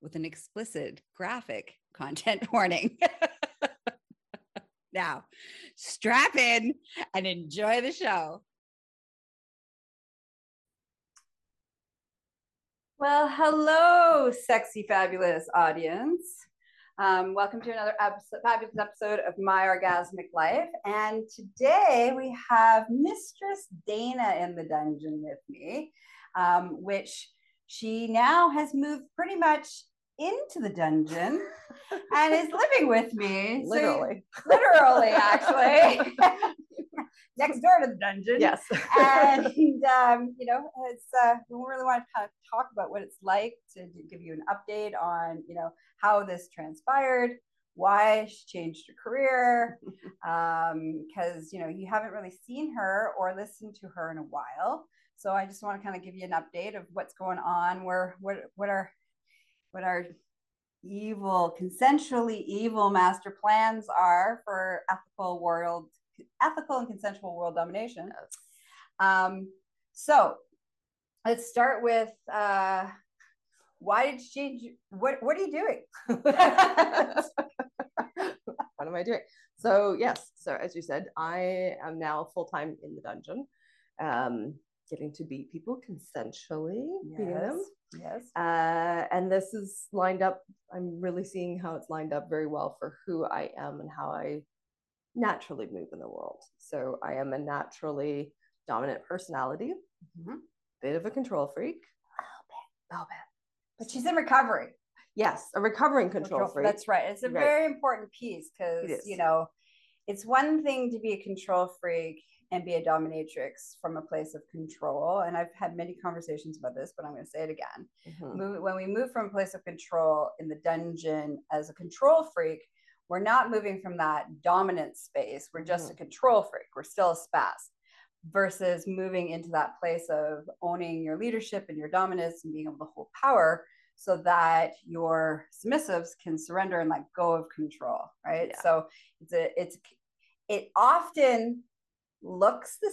with an explicit graphic content warning. now, strap in and enjoy the show. Well, hello, sexy, fabulous audience. Um, welcome to another episode, fabulous episode of My Orgasmic Life. And today we have Mistress Dana in the dungeon with me, um, which she now has moved pretty much into the dungeon and is living with me. Literally. So, literally, actually. Next door to the dungeon. Yes. and, um, you know, it's, uh, we really want to kind of talk about what it's like to give you an update on, you know, how this transpired, why she changed her career. Because, um, you know, you haven't really seen her or listened to her in a while. So I just want to kind of give you an update of what's going on, where what what are what our evil, consensually evil master plans are for ethical world, ethical and consensual world domination. Um, so let's start with uh, why did you change? What What are you doing? what am I doing? So yes, so as you said, I am now full time in the dungeon. Um, getting to beat people consensually. Yes. Yes. Uh, and this is lined up. I'm really seeing how it's lined up very well for who I am and how I naturally move in the world. So I am a naturally dominant personality, mm-hmm. bit of a control freak. A little bit, a little bit. But she's in recovery. Yes, a recovering control, control freak. That's right. It's a right. very important piece because, you know, it's one thing to be a control freak and be a dominatrix from a place of control. And I've had many conversations about this, but I'm going to say it again. Mm-hmm. when we move from a place of control in the dungeon as a control freak, we're not moving from that dominant space. We're just mm-hmm. a control freak. We're still a spaz versus moving into that place of owning your leadership and your dominance and being able to hold power so that your submissives can surrender and let go of control right yeah. so it's a it's it often looks the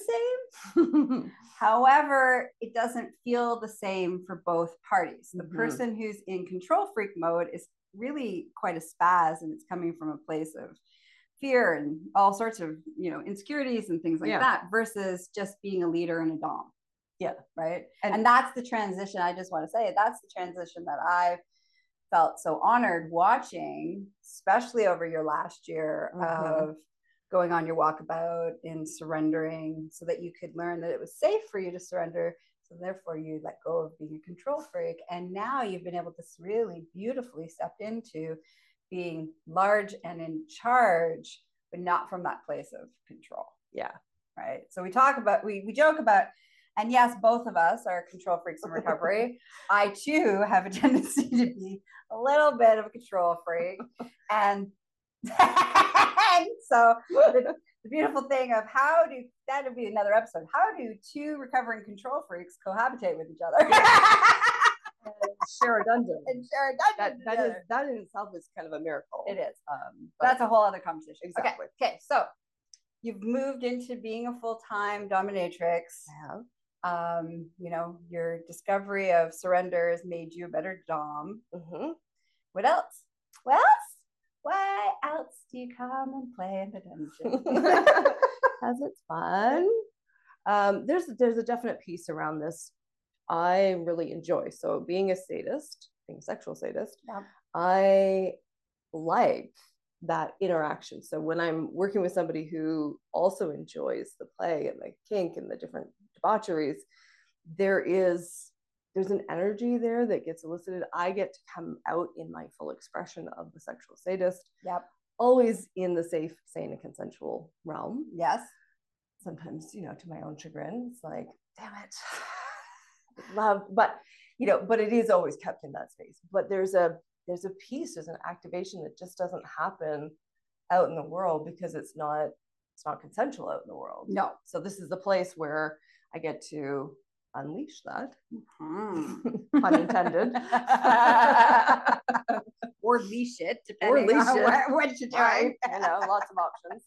same. However, it doesn't feel the same for both parties. The mm-hmm. person who's in control freak mode is really quite a spaz and it's coming from a place of fear and all sorts of, you know, insecurities and things like yeah. that versus just being a leader and a dom. Yeah. Right. And, and that's the transition. I just want to say that's the transition that I've felt so honored watching, especially over your last year mm-hmm. of going on your walkabout and surrendering so that you could learn that it was safe for you to surrender. So therefore you let go of being a control freak. And now you've been able to really beautifully step into being large and in charge, but not from that place of control. Yeah. Right. So we talk about, we, we joke about, and yes, both of us are control freaks in recovery. I too have a tendency to be a little bit of a control freak. And so the, the, beautiful thing of how do that would be another episode. How do two recovering control freaks cohabitate with each other? share a dungeon and share a dungeon. That, that is that in itself is kind of a miracle. It is. Um, That's a whole other conversation. Exactly. Okay. okay. So you've moved into being a full time dominatrix. Yeah. Um, you know, your discovery of surrender has made you a better dom. Mm-hmm. What else? What else? Why else do you come and play in the dungeon? Because it's fun. Um, there's there's a definite piece around this I really enjoy. So being a sadist, being a sexual sadist, yeah. I like that interaction. So when I'm working with somebody who also enjoys the play and the kink and the different debaucheries, there is there's an energy there that gets elicited. I get to come out in my full expression of the sexual sadist. Yep. Always in the safe, sane, and consensual realm. Yes. Sometimes, you know, to my own chagrin, it's like, damn it. Love, but you know, but it is always kept in that space. But there's a there's a piece, there's an activation that just doesn't happen out in the world because it's not it's not consensual out in the world. No. So this is the place where I get to unleash that. Mm-hmm. Pun intended. or leash it, depending or leash on it. What, what you're doing. you know, lots of options.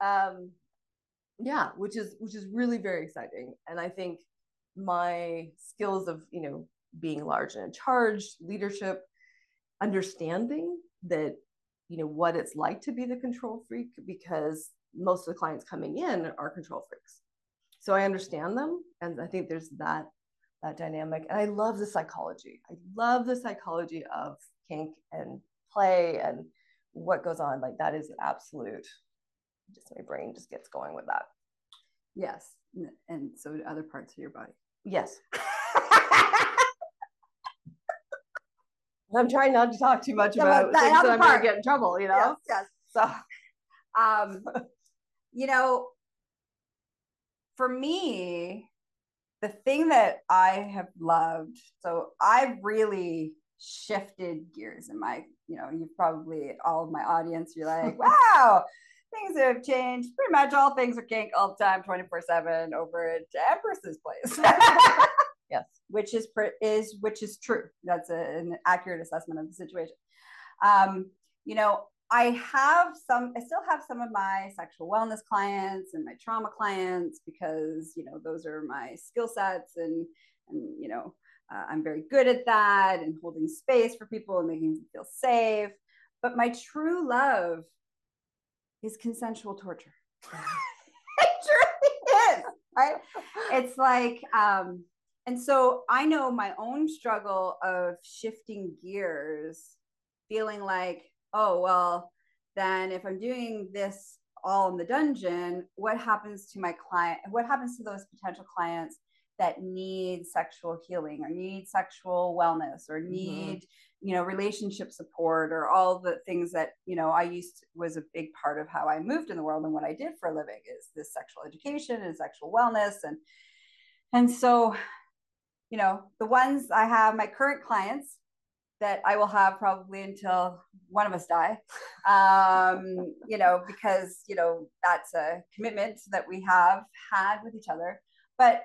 Um, yeah, which is which is really very exciting. And I think my skills of you know being large and in charge, leadership, understanding that you know what it's like to be the control freak because most of the clients coming in are control freaks so i understand them and i think there's that that dynamic. And i love the psychology. I love the psychology of kink and play and what goes on. Like that is absolute just my brain just gets going with that. Yes. And so other parts of your body. Yes. I'm trying not to talk too much about, about things that I'm going to get in trouble, you know? Yes, yes. So, um, you know, for me, the thing that I have loved, so I've really shifted gears in my, you know, you've probably, all of my audience, you're like, wow, things have changed. Pretty much all things are kink all the time, 24 7 over at Empress's place. yes which is is which is true that's a, an accurate assessment of the situation um, you know i have some i still have some of my sexual wellness clients and my trauma clients because you know those are my skill sets and and you know uh, i'm very good at that and holding space for people and making them feel safe. But my true love is consensual torture. It truly is right? It's like um and so I know my own struggle of shifting gears, feeling like, oh, well, then if I'm doing this all in the dungeon, what happens to my client? What happens to those potential clients that need sexual healing or need sexual wellness or mm-hmm. need, mm-hmm. you know, relationship support or all the things that, you know, I used to, was a big part of how I moved in the world and what I did for a living is this sexual education and sexual wellness and and so you know, the ones I have, my current clients that I will have probably until one of us die, um, you know, because, you know, that's a commitment that we have had with each other. But,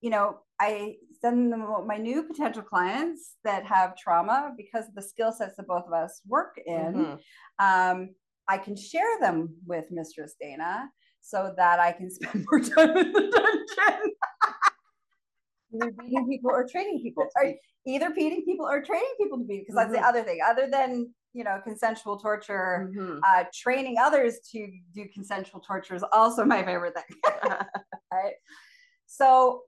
you know, I send them my new potential clients that have trauma because of the skill sets that both of us work in. Mm-hmm. Um, I can share them with Mistress Dana so that I can spend more time in the dungeon either beating people or training people. Or either beating people or training people to beat, because that's mm-hmm. the other thing. Other than you know consensual torture, mm-hmm. uh, training others to do consensual torture is also my favorite thing. right. So,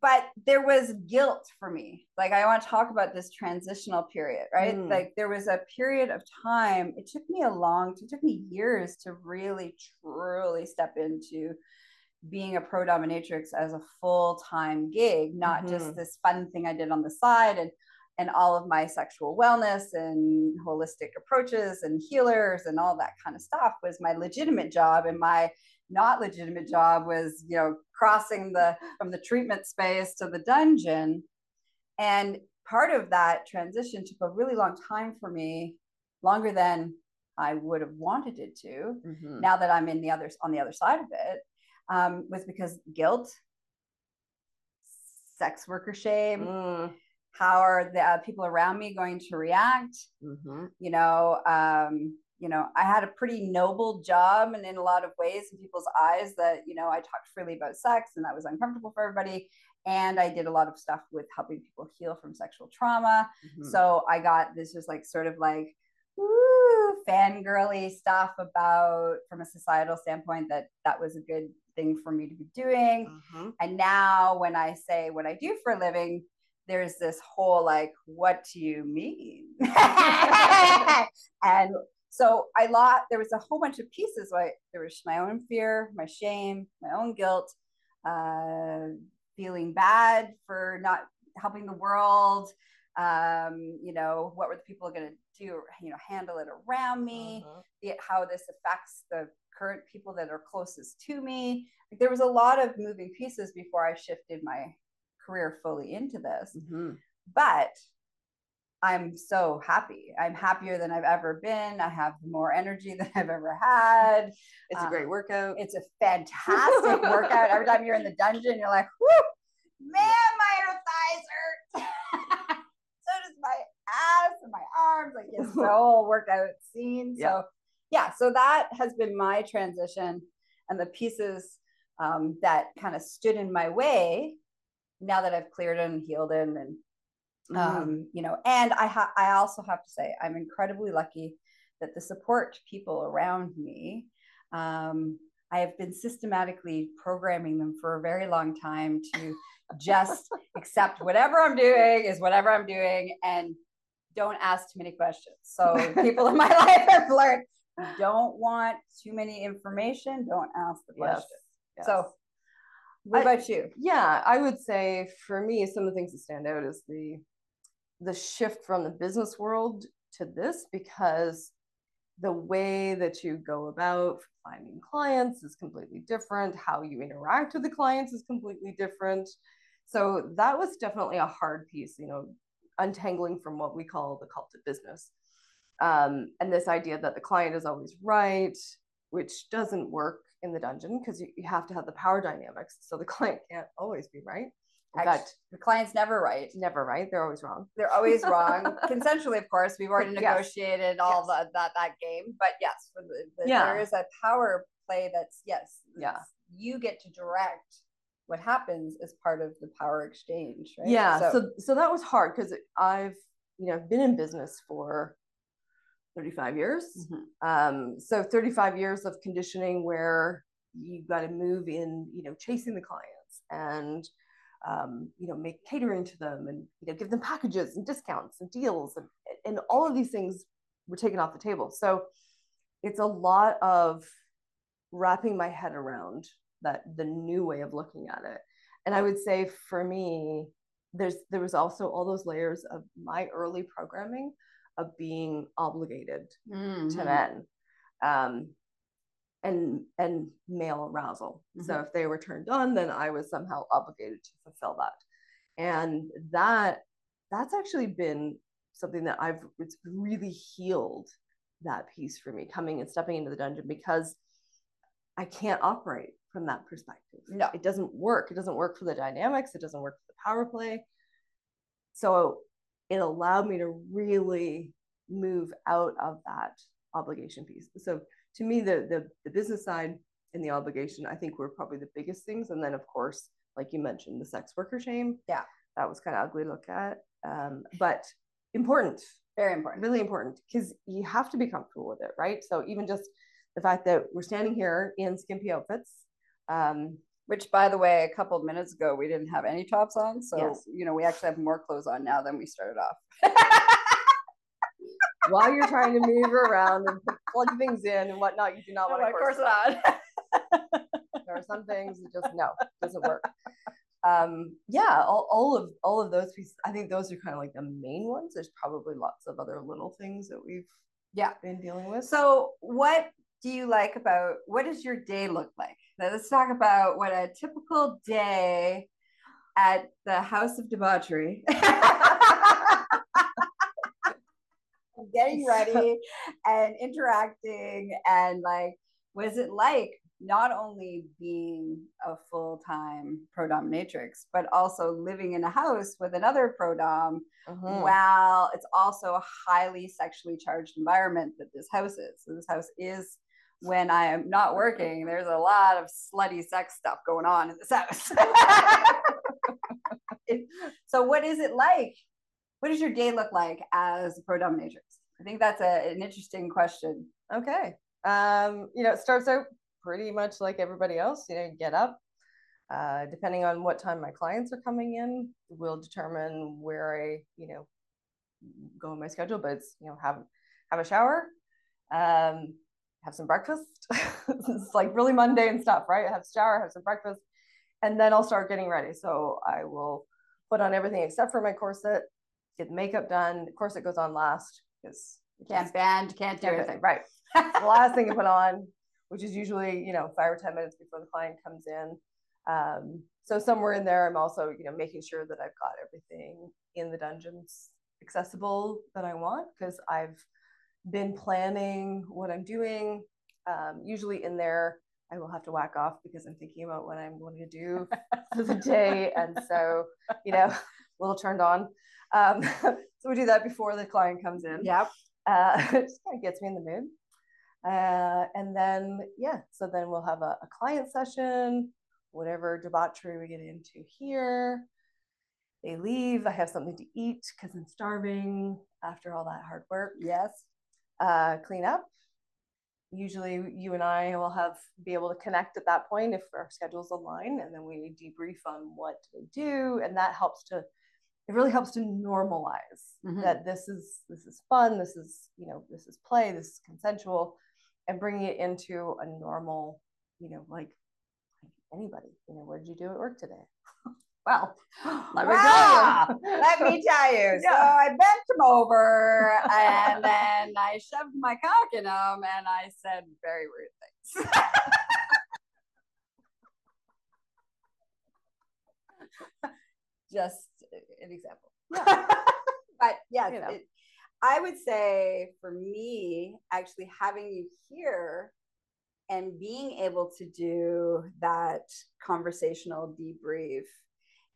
but there was guilt for me. Like I want to talk about this transitional period, right? Mm. Like there was a period of time. It took me a long. It took me years to really, truly step into being a pro dominatrix as a full-time gig not mm-hmm. just this fun thing i did on the side and and all of my sexual wellness and holistic approaches and healers and all that kind of stuff was my legitimate job and my not legitimate job was you know crossing the from the treatment space to the dungeon and part of that transition took a really long time for me longer than i would have wanted it to mm-hmm. now that i'm in the other on the other side of it um, was because guilt, sex worker shame. Mm. How are the uh, people around me going to react? Mm-hmm. You know, um, you know, I had a pretty noble job, and in a lot of ways, in people's eyes, that you know, I talked freely about sex, and that was uncomfortable for everybody. And I did a lot of stuff with helping people heal from sexual trauma. Mm-hmm. So I got this just like sort of like woo, fangirly stuff about from a societal standpoint that that was a good thing for me to be doing. Mm-hmm. And now when I say what I do for a living, there's this whole like, what do you mean? and So I lot there was a whole bunch of pieces. Like there was my own fear, my shame, my own guilt, uh, feeling bad for not helping the world. Um, you know, what were the people going to do? You know, handle it around me. The, how this affects the current people that are closest to me. Like, there was a lot of moving pieces before I shifted my career fully into this. Mm-hmm. But I'm so happy. I'm happier than I've ever been. I have more energy than I've ever had. It's um, a great workout. It's a fantastic workout. Every time you're in the dungeon, you're like, whoo, man, my thighs hurt. so does my ass and my arms. Like it's the whole workout scene. So yeah. so that has been my transition and the pieces um, that kind of stood in my way now that I've cleared and healed in and um, you know, and I ha- I also have to say I'm incredibly lucky that the support people around me, um, I have been systematically programming them for a very long time to just accept whatever I'm doing is whatever I'm doing and don't ask too many questions. So people in my life have learned don't want too many information, don't ask the questions. Yes. Yes. So what about you? Yeah, I would say for me, some of the things that stand out is the the shift from the business world to this because the way that you go about finding clients is completely different. How you interact with the clients is completely different. So that was definitely a hard piece, you know, untangling from what we call the cult of business. Um, and this idea that the client is always right, which doesn't work in the dungeon because you, you have to have the power dynamics. So the client can't always be right. In fact, the client's never right. Never right. They're always wrong. They're always wrong. Consensually, of course. We've already negotiated yes. all yes. The, that that game. But yes, the, the, yeah. there is a power play that's yes. Yeah. You get to direct what happens as part of the power exchange, right? Yeah. So so, so that was hard because I've you know been in business for 35 years. Mm-hmm. Um, so 35 years of conditioning where you've got to move in, you know, chasing the clients and, um, you know, make catering to them and, you know, give them packages and discounts and deals and, and all of these things were taken off the table. So it's a lot of wrapping my head around that the new way of looking at it. And I would say for me, there's there was also all those layers of my early programming of being obligated mm-hmm. to men um, and and male arousal. Mm-hmm. so if they were turned on then i was somehow obligated to fulfill that. And that that's actually been something that i've it's really healed that piece for me coming and stepping into the dungeon because i can't operate from that perspective. No. It doesn't work. It doesn't work for the dynamics. It doesn't work for the power play. So it allowed me to really move out of that obligation piece. So to me, the, the, the business side and the obligation, I think were probably the biggest things. And then of course, like you mentioned, the sex worker shame. Yeah. That was kind of ugly to look at. Um, but important. Very important. Really important because you have to be comfortable with it, right? So even just the fact that we're standing here in skimpy outfits, um, which by the way a couple of minutes ago we didn't have any tops on. So yes. you know we actually have more clothes on now than we started off. While you're trying to move around and plug things in and whatnot you do not want to of course not. There are some things that just no doesn't work. Um yeah all, all of all of those pieces i think those are kind of like the main ones. There's probably lots of other little things that we've yeah. been dealing with. So what do you like about what does your day look like? Now, let's talk about what a typical day at the House of Debauchery. Getting ready and interacting and like, what is it like not only being a full-time pro dominatrix, but also living in a house with another pro dom mm-hmm. while it's also a highly sexually charged environment that this house is. So this house is when I am not working, there's a lot of slutty sex stuff going on in this house. so, what is it like? What does your day look like as a pro dominatrix? I think that's a, an interesting question. Okay. Um, you know, it starts out pretty much like everybody else. You know, you get up. Uh, depending on what time my clients are coming in, will determine where I, you know, go on my schedule. But it's you know have have a shower, um, have some breakfast. it's like really mundane stuff, right? Have shower, have some breakfast, and then I'll start getting ready. So I will put on everything except for my corset, get the makeup done. The corset goes on last because you can't bend, can't do anything. Right. the last thing to put on, which is usually, you know, five or 10 minutes before the client comes in. Um, so somewhere in there, I'm also, you know, making sure that I've got everything in the dungeons accessible that I want because I've been planning what I'm doing. Um, usually in there, I will have to whack off because I'm thinking about what I'm going to do for the day. And so, you know, a little turned on. Um, so we do that before the client comes in. Yep. Uh, it just kind of gets me in the mood. Uh, and then, yeah, so then we'll have a, a client session, whatever debauchery we get into here. They leave. I have something to eat because I'm starving after all that hard work. Yes. Uh, clean up. Usually, you and I will have be able to connect at that point if our schedules align, and then we debrief on what to do, and that helps to it really helps to normalize mm-hmm. that this is this is fun this is you know this is play this is consensual and bringing it into a normal you know like, like anybody you know what did you do at work today well let me tell you let me tell you yeah. so i bent him over and then i shoved my cock in him and i said very rude things just an example. Yeah. but yes, you know. it, I would say for me, actually having you here and being able to do that conversational debrief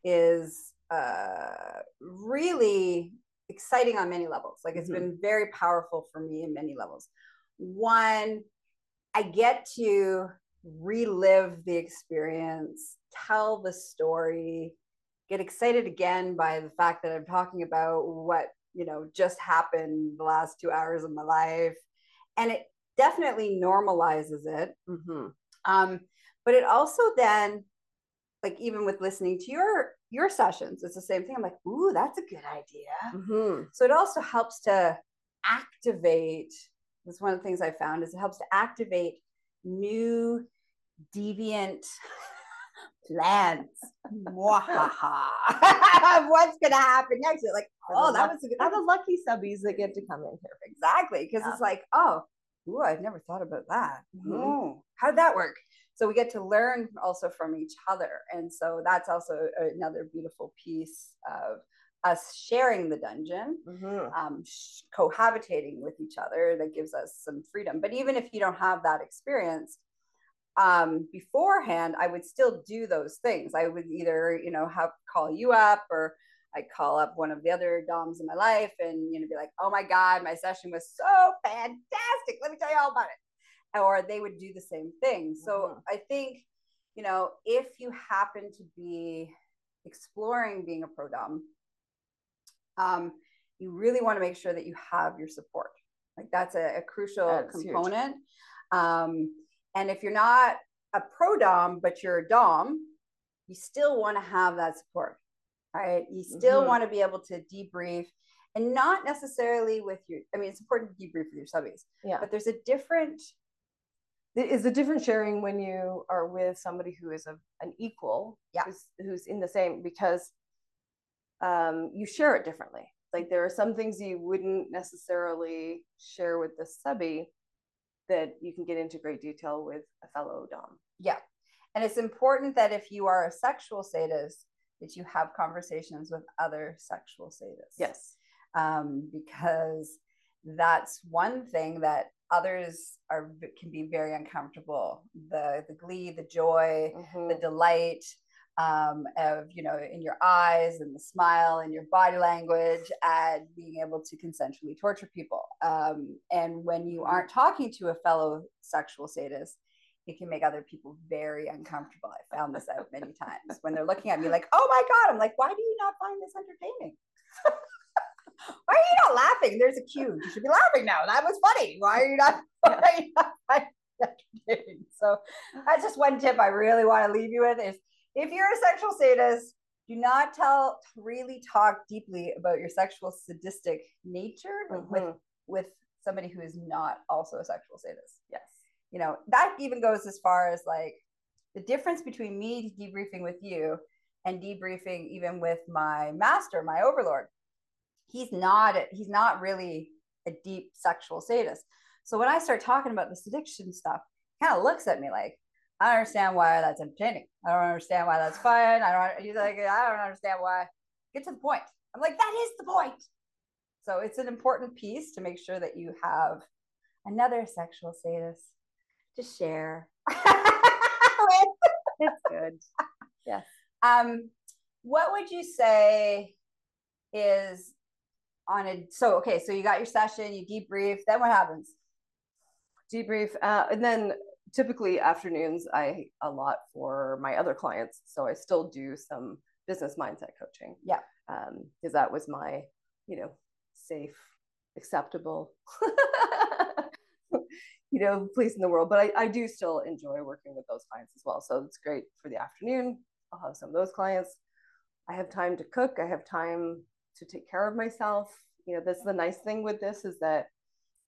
is uh, really exciting on many levels. Like it's mm-hmm. been very powerful for me in many levels. One, I get to relive the experience, tell the story, get excited again by the fact that I'm talking about what, you know, just happened the last two hours of my life. And it definitely normalizes it. Mm-hmm. Um, but it also then, like even with listening to your your sessions, it's the same thing. I'm like, ooh, that's a good idea. Mm-hmm. So it also helps to activate. That's one of the things I found is it helps to activate new deviant plans. What's gonna happen next? You're like, oh, that was a good. Are the lucky subbies that get to come in here? Exactly, because yeah. it's like, oh, ooh, I've never thought about that. Mm-hmm. Oh, how'd that work? So we get to learn also from each other, and so that's also another beautiful piece of us sharing the dungeon, mm-hmm. um, cohabitating with each other that gives us some freedom. But even if you don't have that experience, um, beforehand, I would still do those things. I would either, you know, have call you up or I'd call up one of the other DOMs in my life and, you know, be like, oh my God, my session was so fantastic. Let me tell you all about it. Or they would do the same thing. So mm-hmm. I think, you know, if you happen to be exploring being a pro DOM, um, you really want to make sure that you have your support. Like that's a, a crucial that's component. Um, and if you're not a pro Dom, but you're a Dom, you still want to have that support, right? You still mm-hmm. want to be able to debrief and not necessarily with your, I mean, it's important to debrief with your subbies. Yeah. But there's a different, is a different sharing when you are with somebody who is a, an equal, yeah. who's, who's in the same, because um, you share it differently. Like there are some things you wouldn't necessarily share with the subby that you can get into great detail with a fellow Dom. Yeah. And it's important that if you are a sexual sadist, that you have conversations with other sexual sadists. Yes. Um, because that's one thing that others are can be very uncomfortable. The the glee, the joy, mm-hmm. the delight, um, of you know in your eyes and the smile and your body language at being able to consensually torture people um, and when you aren't talking to a fellow sexual sadist it can make other people very uncomfortable i found this out many times when they're looking at me like oh my god i'm like why do you not find this entertaining why are you not laughing there's a cue you should be laughing now that was funny why are you not, why are you not so that's just one tip i really want to leave you with is if you're a sexual sadist, do not tell really talk deeply about your sexual sadistic nature mm-hmm. with with somebody who is not also a sexual sadist. Yes. You know, that even goes as far as like the difference between me debriefing with you and debriefing even with my master, my overlord. He's not he's not really a deep sexual sadist. So when I start talking about this addiction stuff, he kind of looks at me like, I don't understand why that's entertaining. I don't understand why that's fun. I don't. He's like, I don't understand why. Get to the point. I'm like, that is the point. So it's an important piece to make sure that you have another sexual sadist to share. it's good. Yes. Um, what would you say is on a so okay, so you got your session, you debrief, then what happens? Debrief, uh, and then typically afternoons I a lot for my other clients. So I still do some business mindset coaching. Yeah. Um, because that was my, you know, safe, acceptable, you know, place in the world. But I, I do still enjoy working with those clients as well. So it's great for the afternoon. I'll have some of those clients. I have time to cook. I have time to take care of myself. You know, that's the nice thing with this is that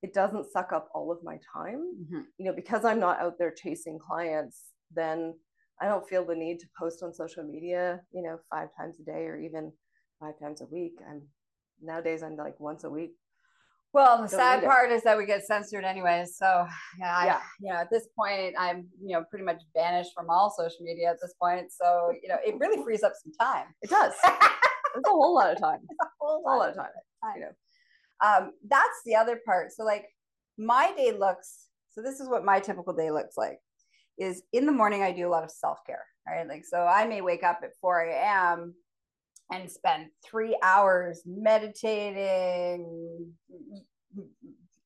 it doesn't suck up all of my time. Mm-hmm. You know, because I'm not out there chasing clients, then I don't feel the need to post on social media, you know, five times a day or even five times a week. I'm nowadays I'm like once a week. Well, the sad part is that we get censored anyways. So yeah, I, yeah, you know, at this point, I'm you know pretty much banished from all social media at this point. So you know, it really frees up some time. It does. it's a whole lot of time. It's a whole, lot, lot, of time. time. You know, um, that's the other part. So like my day looks. So this is what my typical day looks like. Is in the morning I do a lot of self care. Right, like so I may wake up at 4 a.m and spend three hours meditating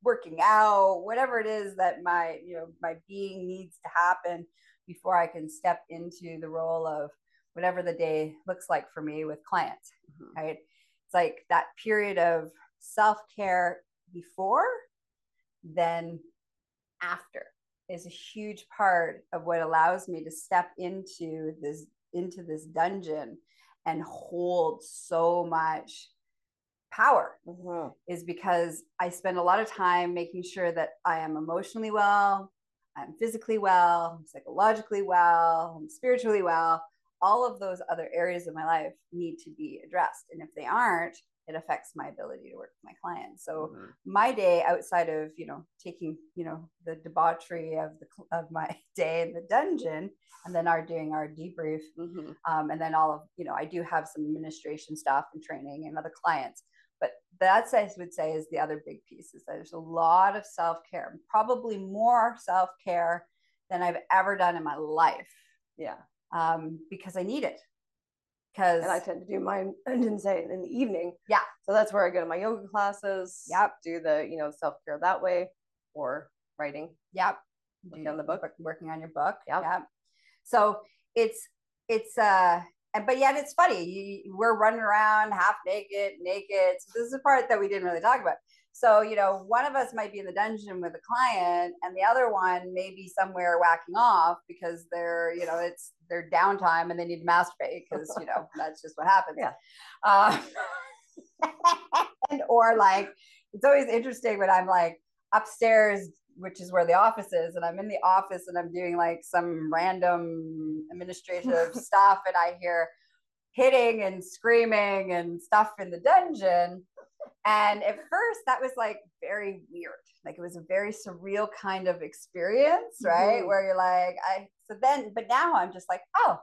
working out whatever it is that my you know my being needs to happen before i can step into the role of whatever the day looks like for me with clients mm-hmm. right it's like that period of self-care before then after is a huge part of what allows me to step into this into this dungeon and hold so much power mm-hmm. is because I spend a lot of time making sure that I am emotionally well, I'm physically well, I'm psychologically well, I'm spiritually well. All of those other areas of my life need to be addressed. And if they aren't, it affects my ability to work with my clients. So mm-hmm. my day outside of, you know, taking, you know, the debauchery of the of my day in the dungeon and then are doing our debrief. Mm-hmm. Um, and then all of, you know, I do have some administration stuff and training and other clients. But that's I would say is the other big piece is that there's a lot of self-care, probably more self-care than I've ever done in my life. Yeah. Um, because I need it because and I tend to do mine didn't say in the evening. Yeah. So that's where I go to my yoga classes. Yep. Do the, you know, self-care that way or writing. Yep. Working on the book. Working on your book. Yep. yep. So it's it's uh and but yet it's funny. You, we're running around half naked, naked. So this is the part that we didn't really talk about. So, you know, one of us might be in the dungeon with a client and the other one may be somewhere whacking off because they're, you know, it's their downtime and they need to masturbate because, you know, that's just what happens. Yeah. Uh, and, or like, it's always interesting when I'm like upstairs, which is where the office is, and I'm in the office and I'm doing like some random administrative stuff and I hear hitting and screaming and stuff in the dungeon and at first, that was like very weird. Like it was a very surreal kind of experience, right? Mm-hmm. Where you're like, I, so then, but now I'm just like, oh,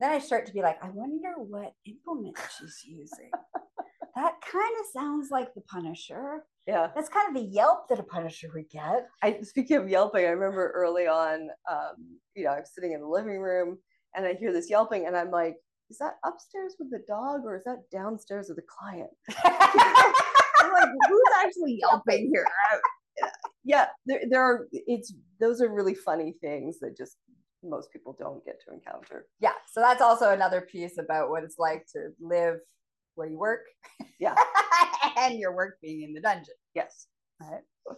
then I start to be like, I wonder what implement she's using. that kind of sounds like the Punisher. Yeah. That's kind of the yelp that a Punisher would get. I speaking of yelping, I remember early on, um, you know, I'm sitting in the living room and I hear this yelping and I'm like, is that upstairs with the dog or is that downstairs with the client? I'm like, who's actually yelping here? yeah, there, there are, it's, those are really funny things that just most people don't get to encounter. Yeah. So that's also another piece about what it's like to live where you work. Yeah. and your work being in the dungeon. Yes. All right.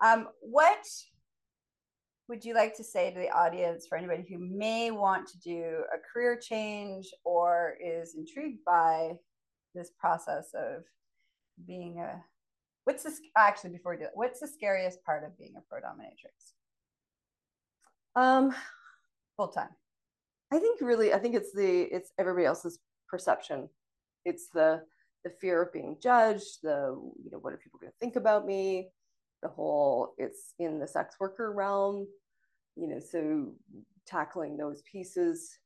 Um, what would you like to say to the audience for anybody who may want to do a career change or is intrigued by this process of being a What's this actually before we do that? What's the scariest part of being a pro dominatrix? Um, full time. I think really, I think it's the it's everybody else's perception. It's the the fear of being judged. The you know what are people going to think about me? The whole it's in the sex worker realm. You know, so tackling those pieces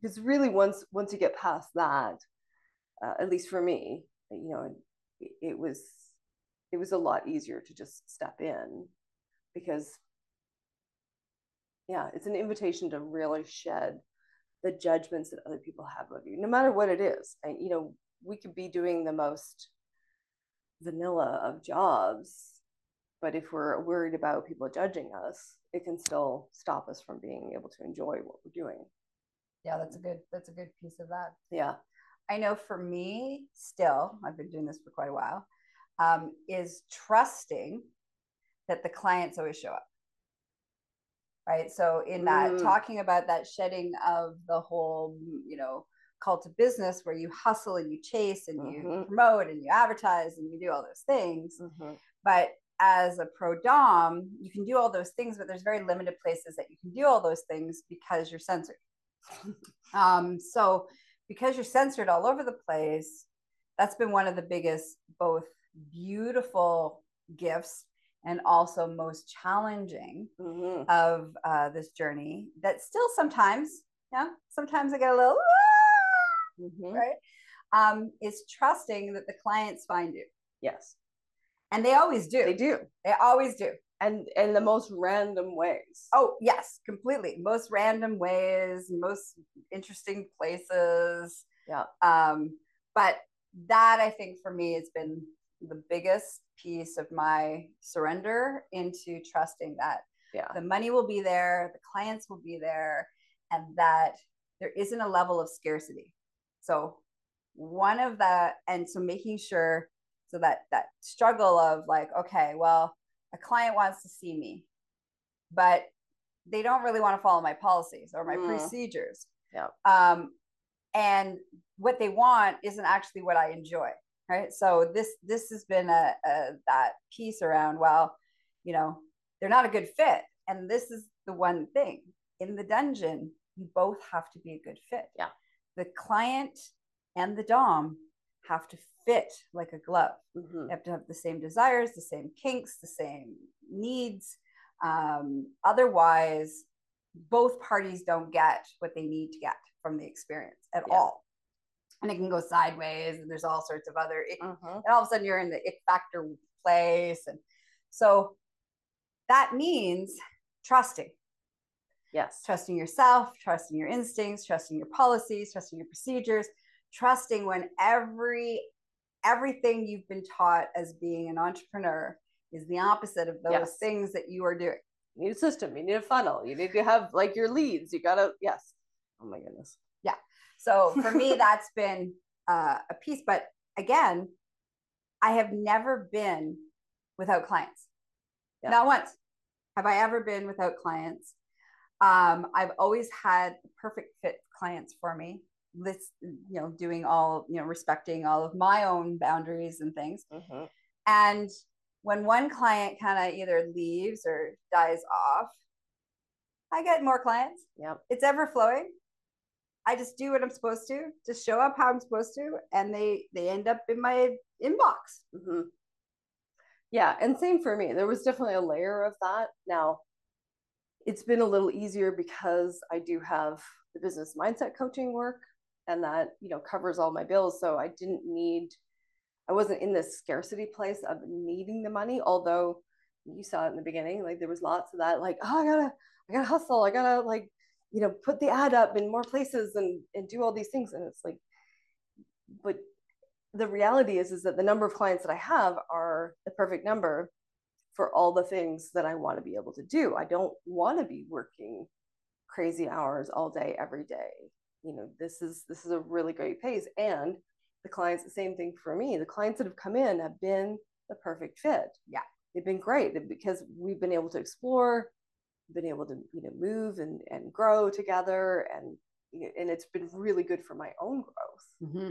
because really once once you get past that, uh, at least for me, you know, it, it was it was a lot easier to just step in because yeah it's an invitation to really shed the judgments that other people have of you no matter what it is and you know we could be doing the most vanilla of jobs but if we're worried about people judging us it can still stop us from being able to enjoy what we're doing yeah that's a good that's a good piece of that yeah i know for me still i've been doing this for quite a while um, is trusting that the clients always show up. Right. So, in that, mm. talking about that shedding of the whole, you know, call to business where you hustle and you chase and mm-hmm. you promote and you advertise and you do all those things. Mm-hmm. But as a pro dom, you can do all those things, but there's very limited places that you can do all those things because you're censored. um, so, because you're censored all over the place, that's been one of the biggest both beautiful gifts and also most challenging mm-hmm. of uh, this journey that still sometimes yeah sometimes i get a little ah, mm-hmm. right um, is trusting that the clients find you yes and they always do. They do. They always do. And in the most random ways. Oh yes completely. Most random ways most interesting places. Yeah. Um but that i think for me has been the biggest piece of my surrender into trusting that yeah. the money will be there, the clients will be there, and that there isn't a level of scarcity. So one of the and so making sure so that that struggle of like okay well a client wants to see me but they don't really want to follow my policies or my mm. procedures. Yeah um and what they want isn't actually what i enjoy right? So this this has been a, a that piece around well you know they're not a good fit. And this is the one thing. In the dungeon you both have to be a good fit. Yeah. The client and the dom have to fit like a glove mm-hmm. you have to have the same desires the same kinks the same needs um, otherwise both parties don't get what they need to get from the experience at yeah. all and it can go sideways and there's all sorts of other uh-huh. and all of a sudden you're in the it factor place and so that means trusting yes trusting yourself trusting your instincts trusting your policies trusting your procedures trusting when every everything you've been taught as being an entrepreneur is the opposite of those yes. things that you are doing you need a system you need a funnel you need to have like your leads you gotta yes oh my goodness yeah so for me, that's been uh, a piece. But again, I have never been without clients. Yeah. Not once have I ever been without clients. Um, I've always had perfect fit clients for me. This, you know, doing all, you know, respecting all of my own boundaries and things. Mm-hmm. And when one client kind of either leaves or dies off, I get more clients. Yep. It's ever flowing. I just do what I'm supposed to, just show up how I'm supposed to, and they they end up in my inbox. Mm-hmm. Yeah, and same for me. There was definitely a layer of that. Now, it's been a little easier because I do have the business mindset coaching work, and that you know covers all my bills. So I didn't need, I wasn't in this scarcity place of needing the money. Although you saw it in the beginning, like there was lots of that, like oh I gotta I gotta hustle, I gotta like you know put the ad up in more places and and do all these things and it's like but the reality is is that the number of clients that i have are the perfect number for all the things that i want to be able to do i don't want to be working crazy hours all day every day you know this is this is a really great pace and the clients the same thing for me the clients that have come in have been the perfect fit yeah they've been great because we've been able to explore been able to you know move and and grow together and you know, and it's been really good for my own growth mm-hmm.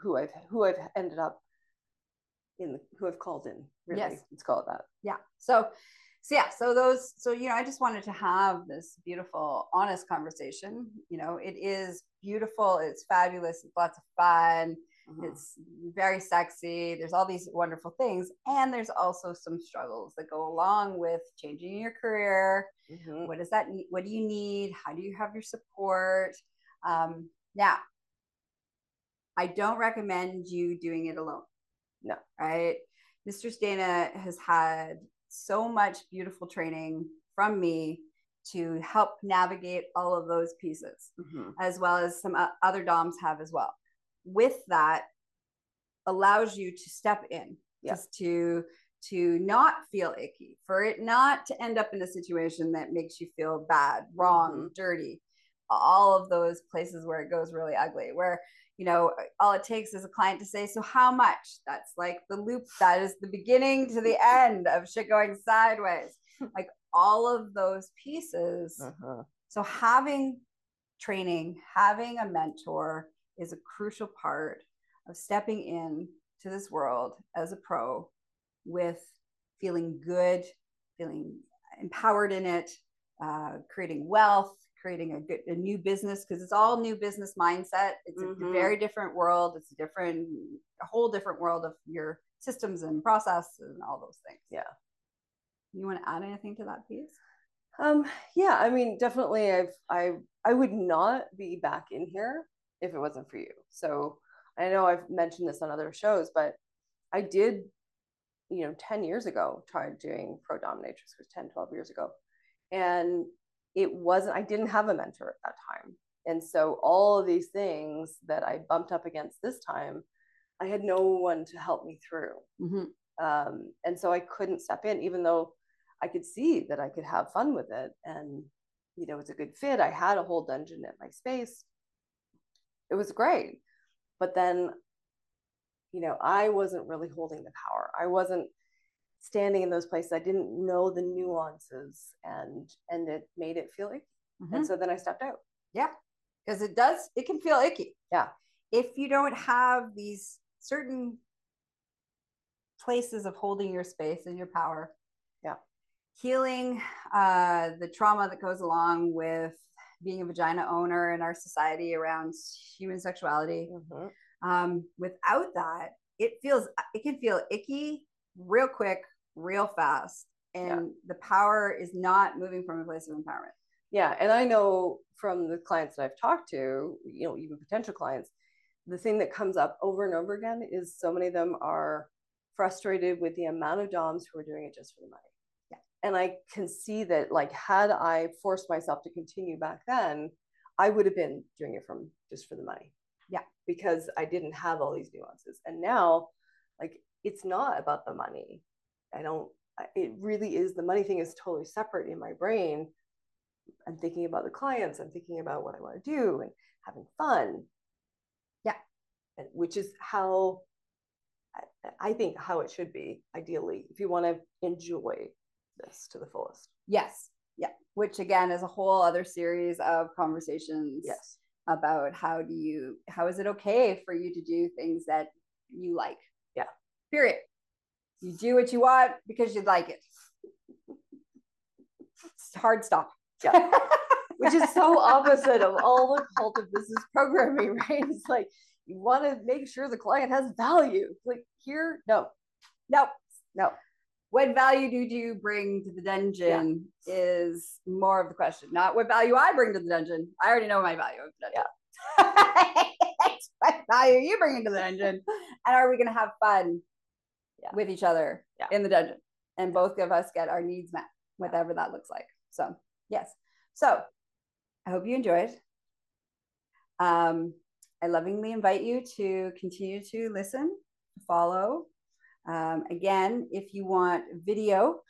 who i've who i've ended up in who i've called in. Really, yes. let's call it that. Yeah. So, so yeah. So those. So you know, I just wanted to have this beautiful, honest conversation. You know, it is beautiful. It's fabulous. It's lots of fun. Mm-hmm. It's very sexy. There's all these wonderful things. And there's also some struggles that go along with changing your career. Mm-hmm. What does that need? What do you need? How do you have your support? Um, now, I don't recommend you doing it alone. No. Right. Mistress Dana has had so much beautiful training from me to help navigate all of those pieces, mm-hmm. as well as some other DOMs have as well. With that, allows you to step in, yeah. just to to not feel icky, for it not to end up in a situation that makes you feel bad, wrong, mm-hmm. dirty, all of those places where it goes really ugly, where you know, all it takes is a client to say, So, how much? That's like the loop, that is the beginning to the end of shit going sideways. like all of those pieces. Uh-huh. So, having training, having a mentor is a crucial part of stepping in to this world as a pro with feeling good, feeling empowered in it, uh, creating wealth, creating a good a new business because it's all new business mindset. It's mm-hmm. a very different world. It's a different a whole different world of your systems and process and all those things. Yeah. You want to add anything to that piece? Um yeah i mean definitely i've i i would not be back in here if it wasn't for you. So i know i've mentioned this on other shows but i did you know 10 years ago tried doing pro dominatrix was 10 12 years ago. And it wasn't, I didn't have a mentor at that time. And so all of these things that I bumped up against this time, I had no one to help me through. Mm-hmm. Um, and so I couldn't step in, even though I could see that I could have fun with it. And, you know, it's a good fit. I had a whole dungeon at my space. It was great. But then, you know, I wasn't really holding the power. I wasn't standing in those places i didn't know the nuances and and it made it feel icky. Mm-hmm. and so then i stepped out. Yeah because it does it can feel icky. Yeah. If you don't have these certain places of holding your space and your power. Yeah. Healing uh the trauma that goes along with being a vagina owner in our society around human sexuality mm-hmm. um without that it feels it can feel icky real quick real fast and yeah. the power is not moving from a place of empowerment. Yeah and i know from the clients that i've talked to you know even potential clients the thing that comes up over and over again is so many of them are frustrated with the amount of doms who are doing it just for the money. Yeah. And i can see that like had i forced myself to continue back then i would have been doing it from just for the money. Yeah. Because i didn't have all these nuances. And now like it's not about the money I don't, it really is the money thing is totally separate in my brain. I'm thinking about the clients, I'm thinking about what I want to do and having fun. Yeah. And, which is how I, I think how it should be, ideally, if you want to enjoy this to the fullest. Yes. Yeah. Which again is a whole other series of conversations. Yes. About how do you, how is it okay for you to do things that you like? Yeah. Period. You do what you want because you like it. It's hard stop. Yeah. Which is so opposite of all the cult of business programming, right? It's like you want to make sure the client has value. Like here, no, no, no. What value do you bring to the dungeon yeah. is more of the question, not what value I bring to the dungeon. I already know my value of the dungeon. Yeah. what value you bring into the dungeon, and are we going to have fun yeah. with each other yeah. in the dungeon and both of us get our needs met whatever that looks like so yes so i hope you enjoyed um, i lovingly invite you to continue to listen follow um, again if you want video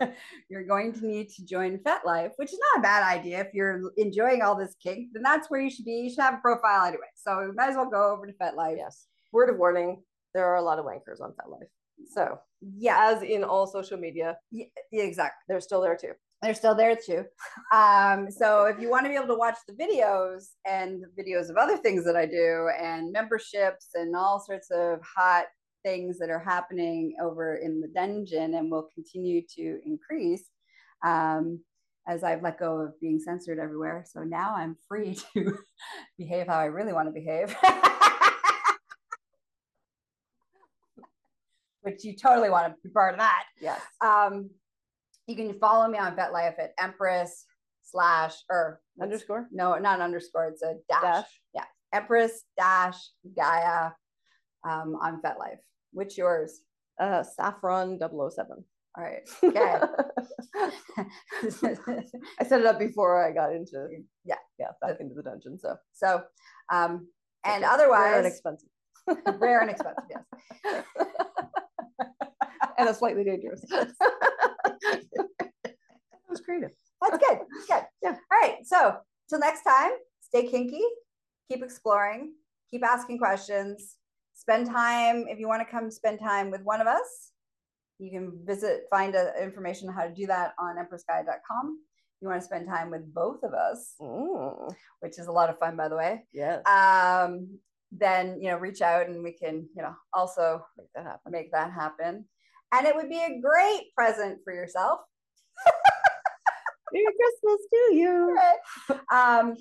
you're going to need to join FetLife, which is not a bad idea. If you're enjoying all this kink, then that's where you should be. You should have a profile anyway. So you might as well go over to FetLife. Yes. Word of warning, there are a lot of wankers on FetLife. So, yeah, as in all social media, yeah, exactly. They're still there too. They're still there too. Um, so if you want to be able to watch the videos and the videos of other things that I do and memberships and all sorts of hot things that are happening over in the dungeon and will continue to increase um, as I've let go of being censored everywhere. So now I'm free to behave how I really want to behave. Which you totally want to be part of that. Yes. Um, you can follow me on FetLife at Empress slash or underscore. No, not underscore. It's a dash. dash. Yeah, Empress dash Gaia um, on FetLife. Which yours? Uh, Saffron 007. All right. Okay. I set it up before I got into yeah yeah back into the dungeon. So so um and okay. otherwise rare and expensive. rare and expensive, yes. and a slightly dangerous. that was creative. That's good. That's good. Yeah. All right. So till next time, stay kinky, keep exploring, keep asking questions, spend time. If you want to come spend time with one of us, you can visit, find a, uh, information on how to do that on empressgaia.com. You want to spend time with both of us, mm. which is a lot of fun, by the way. Yes. Um, then you know, reach out and we can, you know, also make that happen. Make that happen. And it would be a great present for yourself Merry Christmas to you. Um,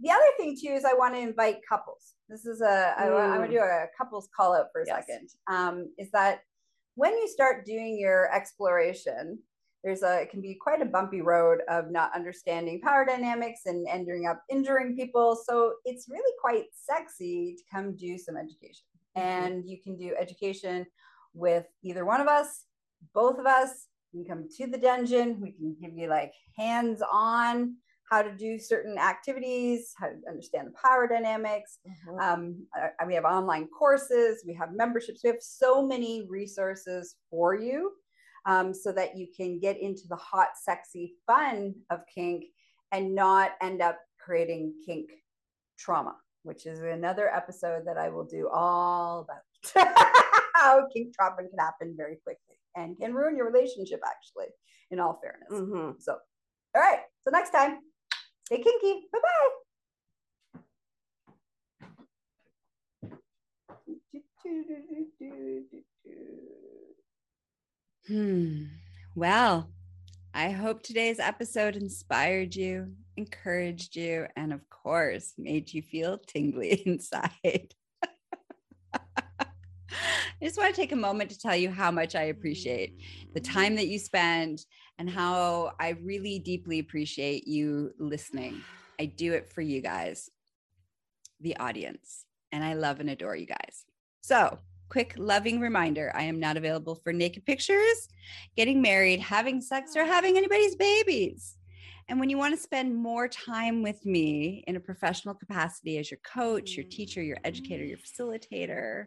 the other thing too is I want to invite couples. This is a. I, I want to do a couples call out for a yes. second. Um, is that when you start doing your exploration, there's a it can be quite a bumpy road of not understanding power dynamics and ending up injuring people. So it's really quite sexy to come do some education. Mm-hmm. And you can do education with either one of us, both of us, you come to the dungeon. We can give you like hands on how to do certain activities, how to understand the power dynamics. Mm-hmm. Um, uh, we have online courses, we have memberships, we have so many resources for you um, so that you can get into the hot, sexy fun of kink and not end up creating kink trauma, which is another episode that I will do all about how kink trauma can happen very quickly and can ruin your relationship, actually, in all fairness. Mm-hmm. So, all right. So, next time, stay kinky. Bye bye. Hmm. Well, I hope today's episode inspired you, encouraged you, and of course, made you feel tingly inside. I just want to take a moment to tell you how much I appreciate the mm. time that you spend and how I really deeply appreciate you listening. I do it for you guys, the audience, and I love and adore you guys. So, quick loving reminder I am not available for naked pictures, getting married, having sex, or having anybody's babies. And when you want to spend more time with me in a professional capacity as your coach, your teacher, your educator, your facilitator,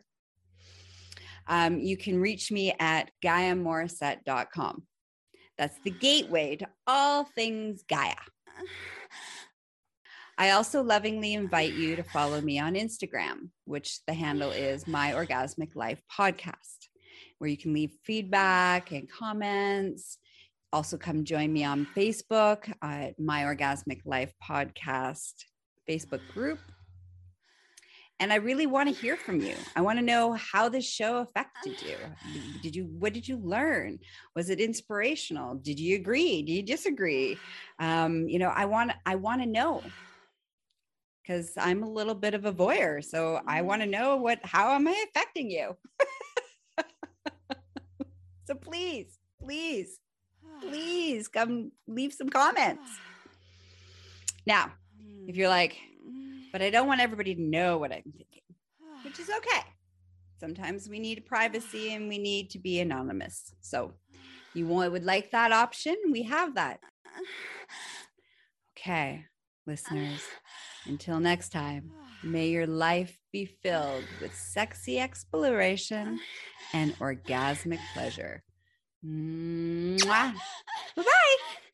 um, you can reach me at GaiaMorrissette.com. That's the gateway to all things Gaia. I also lovingly invite you to follow me on Instagram, which the handle is My Orgasmic Life Podcast, where you can leave feedback and comments. Also, come join me on Facebook at My Orgasmic Life Podcast Facebook group and I really want to hear from you. I want to know how this show affected you. Did you what did you learn? Was it inspirational? Did you agree? Do you disagree? Um, you know, I want I want to know because I'm a little bit of a voyeur. So I want to know what how am I affecting you? so please, please, please come leave some comments. Now, if you're like, but I don't want everybody to know what I'm thinking, which is okay. Sometimes we need privacy and we need to be anonymous. So you would like that option? We have that. Okay, listeners, until next time, may your life be filled with sexy exploration and orgasmic pleasure. Mm-hmm. Bye bye.